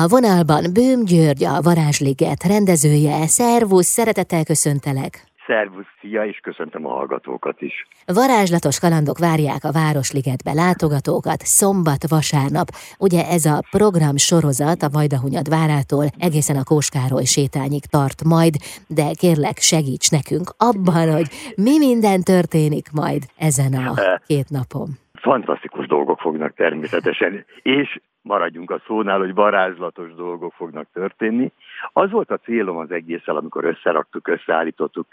A vonalban Bőm György, a Varázsliget rendezője. Szervusz, szeretettel köszöntelek! Szervusz, szia, és köszöntöm a hallgatókat is. Varázslatos kalandok várják a Városligetbe látogatókat szombat, vasárnap. Ugye ez a program sorozat a Vajdahunyad várától egészen a Kóskároly sétányig tart majd, de kérlek segíts nekünk abban, hogy mi minden történik majd ezen a két napon. Fantasztikus dolgok fognak természetesen, és maradjunk a szónál, hogy varázslatos dolgok fognak történni. Az volt a célom az egésszel, amikor összeraktuk, összeállítottuk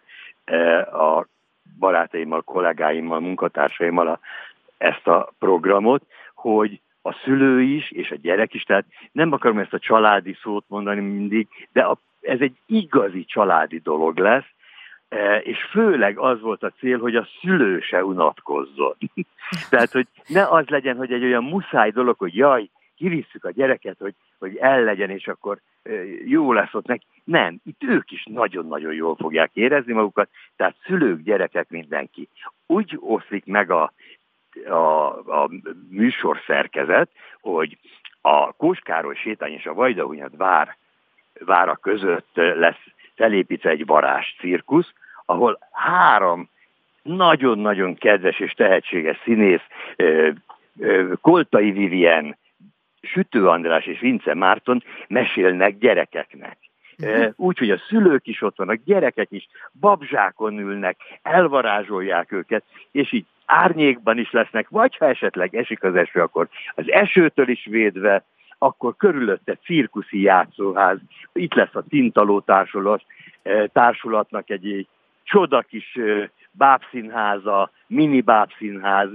a barátaimmal, kollégáimmal, munkatársaimmal a, ezt a programot, hogy a szülő is, és a gyerek is, tehát nem akarom ezt a családi szót mondani mindig, de a, ez egy igazi családi dolog lesz, és főleg az volt a cél, hogy a szülő se unatkozzon. Tehát, hogy ne az legyen, hogy egy olyan muszáj dolog, hogy jaj, kivisszük a gyereket, hogy, hogy el legyen, és akkor jó lesz ott neki. Nem, itt ők is nagyon-nagyon jól fogják érezni magukat, tehát szülők, gyerekek, mindenki. Úgy oszlik meg a, a, a műsor szerkezet, hogy a Kóskároly sétány és a Vajdahunyad vár, vára között lesz felépítve egy varázs cirkusz, ahol három nagyon-nagyon kedves és tehetséges színész, Koltai Vivien, Sütő András és Vince Márton mesélnek gyerekeknek. Mhm. Úgy, hogy a szülők is ott vannak, gyerekek is babzsákon ülnek, elvarázsolják őket, és így árnyékban is lesznek, vagy ha esetleg esik az eső, akkor az esőtől is védve, akkor körülötte cirkuszi játszóház, itt lesz a Tintaló társulat, társulatnak egy, egy csoda kis bábszínháza, mini bábszínház,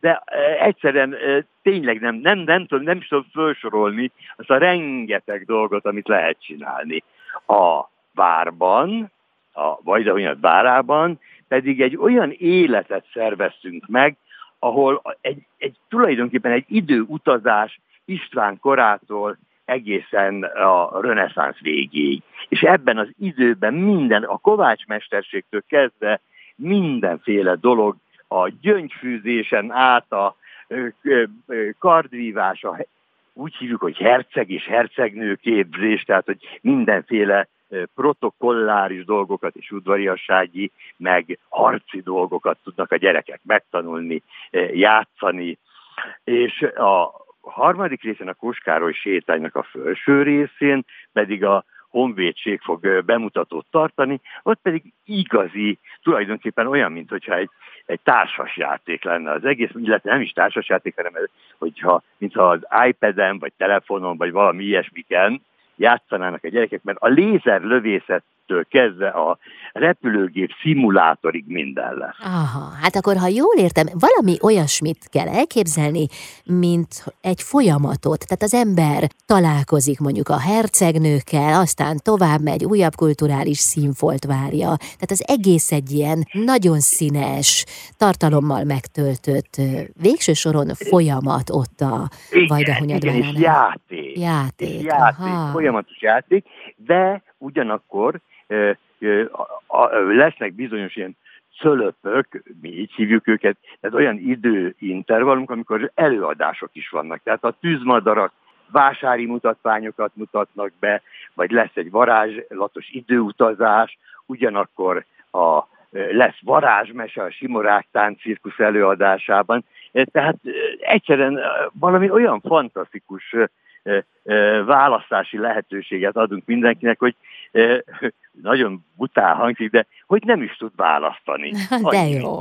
de egyszerűen tényleg nem, nem, nem, tudom, nem is tudom felsorolni azt a rengeteg dolgot, amit lehet csinálni. A várban, a Vajdahunyad várában pedig egy olyan életet szerveztünk meg, ahol egy, egy tulajdonképpen egy időutazás István korától egészen a reneszánsz végéig. És ebben az időben minden, a kovácsmesterségtől kezdve mindenféle dolog a gyöngyfűzésen át a kardvívás, a, úgy hívjuk, hogy herceg és hercegnő képzés, tehát hogy mindenféle protokolláris dolgokat és udvariassági, meg harci dolgokat tudnak a gyerekek megtanulni, játszani. És a harmadik részen a Koskároly sétánynak a felső részén pedig a honvédség fog bemutatót tartani, ott pedig igazi, tulajdonképpen olyan, mint hogyha egy, egy társasjáték lenne az egész, illetve nem is társasjáték, hanem hogyha, mintha az iPad-en, vagy telefonon, vagy valami ilyesmiken játszanának a gyerekek, mert a lézerlövészet repülőgéptől kezdve a repülőgép szimulátorig minden lesz. Aha, hát akkor ha jól értem, valami olyasmit kell elképzelni, mint egy folyamatot. Tehát az ember találkozik mondjuk a hercegnőkkel, aztán tovább megy, újabb kulturális színfolt várja. Tehát az egész egy ilyen nagyon színes, tartalommal megtöltött végső soron folyamat ott a Vajdahunyad igen, és játék. Játék, és játék folyamatos játék, de ugyanakkor lesznek bizonyos ilyen cölöpök, mi így hívjuk őket, tehát olyan időintervallumok, amikor előadások is vannak. Tehát a tűzmadarak vásári mutatványokat mutatnak be, vagy lesz egy varázslatos időutazás, ugyanakkor a, lesz varázsmese a Simorák táncirkusz előadásában. Tehát egyszerűen valami olyan fantasztikus választási lehetőséget adunk mindenkinek, hogy nagyon butál hangzik, de hogy nem is tud választani. De jó.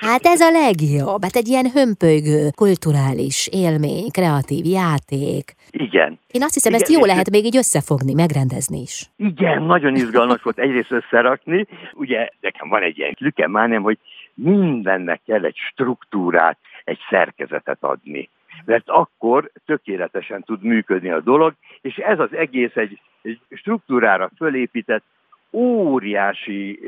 Hát ez a legjobb. Hát egy ilyen hömpölygő, kulturális élmény, kreatív játék. Igen. Én azt hiszem, Igen, ezt jó lehet még így összefogni, megrendezni is. Igen, nagyon izgalmas volt egyrészt összerakni. Ugye nekem van egy ilyen lükemánem, hogy mindennek kell egy struktúrát, egy szerkezetet adni mert akkor tökéletesen tud működni a dolog, és ez az egész egy, egy struktúrára fölépített óriási,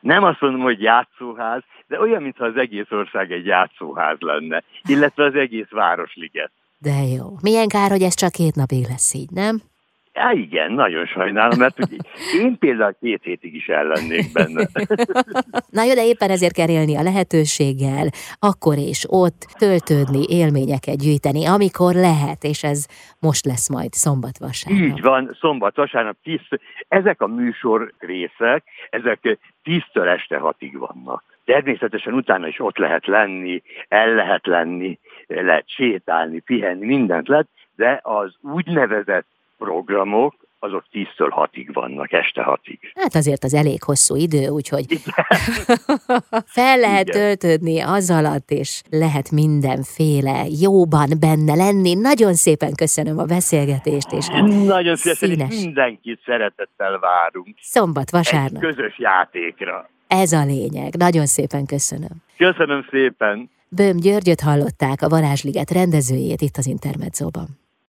nem azt mondom, hogy játszóház, de olyan, mintha az egész ország egy játszóház lenne, illetve az egész Városliget. De jó. Milyen kár, hogy ez csak két napig lesz így, nem? Á, igen, nagyon sajnálom, mert én például két hétig is ellennék benne. Na jó, de éppen ezért kell élni a lehetőséggel, akkor és ott töltődni, élményeket gyűjteni, amikor lehet, és ez most lesz majd szombat-vasárnap. Így van, szombat-vasárnap, tíz, ezek a műsor részek, ezek tíztől este hatig vannak. Természetesen utána is ott lehet lenni, el lehet lenni, lehet sétálni, pihenni, mindent lehet, de az úgynevezett programok, azok 10-től 6-ig vannak, este 6-ig. Hát azért az elég hosszú idő, úgyhogy fel lehet Igen. töltődni az alatt, és lehet mindenféle jóban benne lenni. Nagyon szépen köszönöm a beszélgetést, és hát Nagyon szépen mindenkit szeretettel várunk. Szombat, vasárnap. Egy közös játékra. Ez a lényeg. Nagyon szépen köszönöm. Köszönöm szépen. Böhm Györgyöt hallották, a Varázsliget rendezőjét itt az Intermedzóban.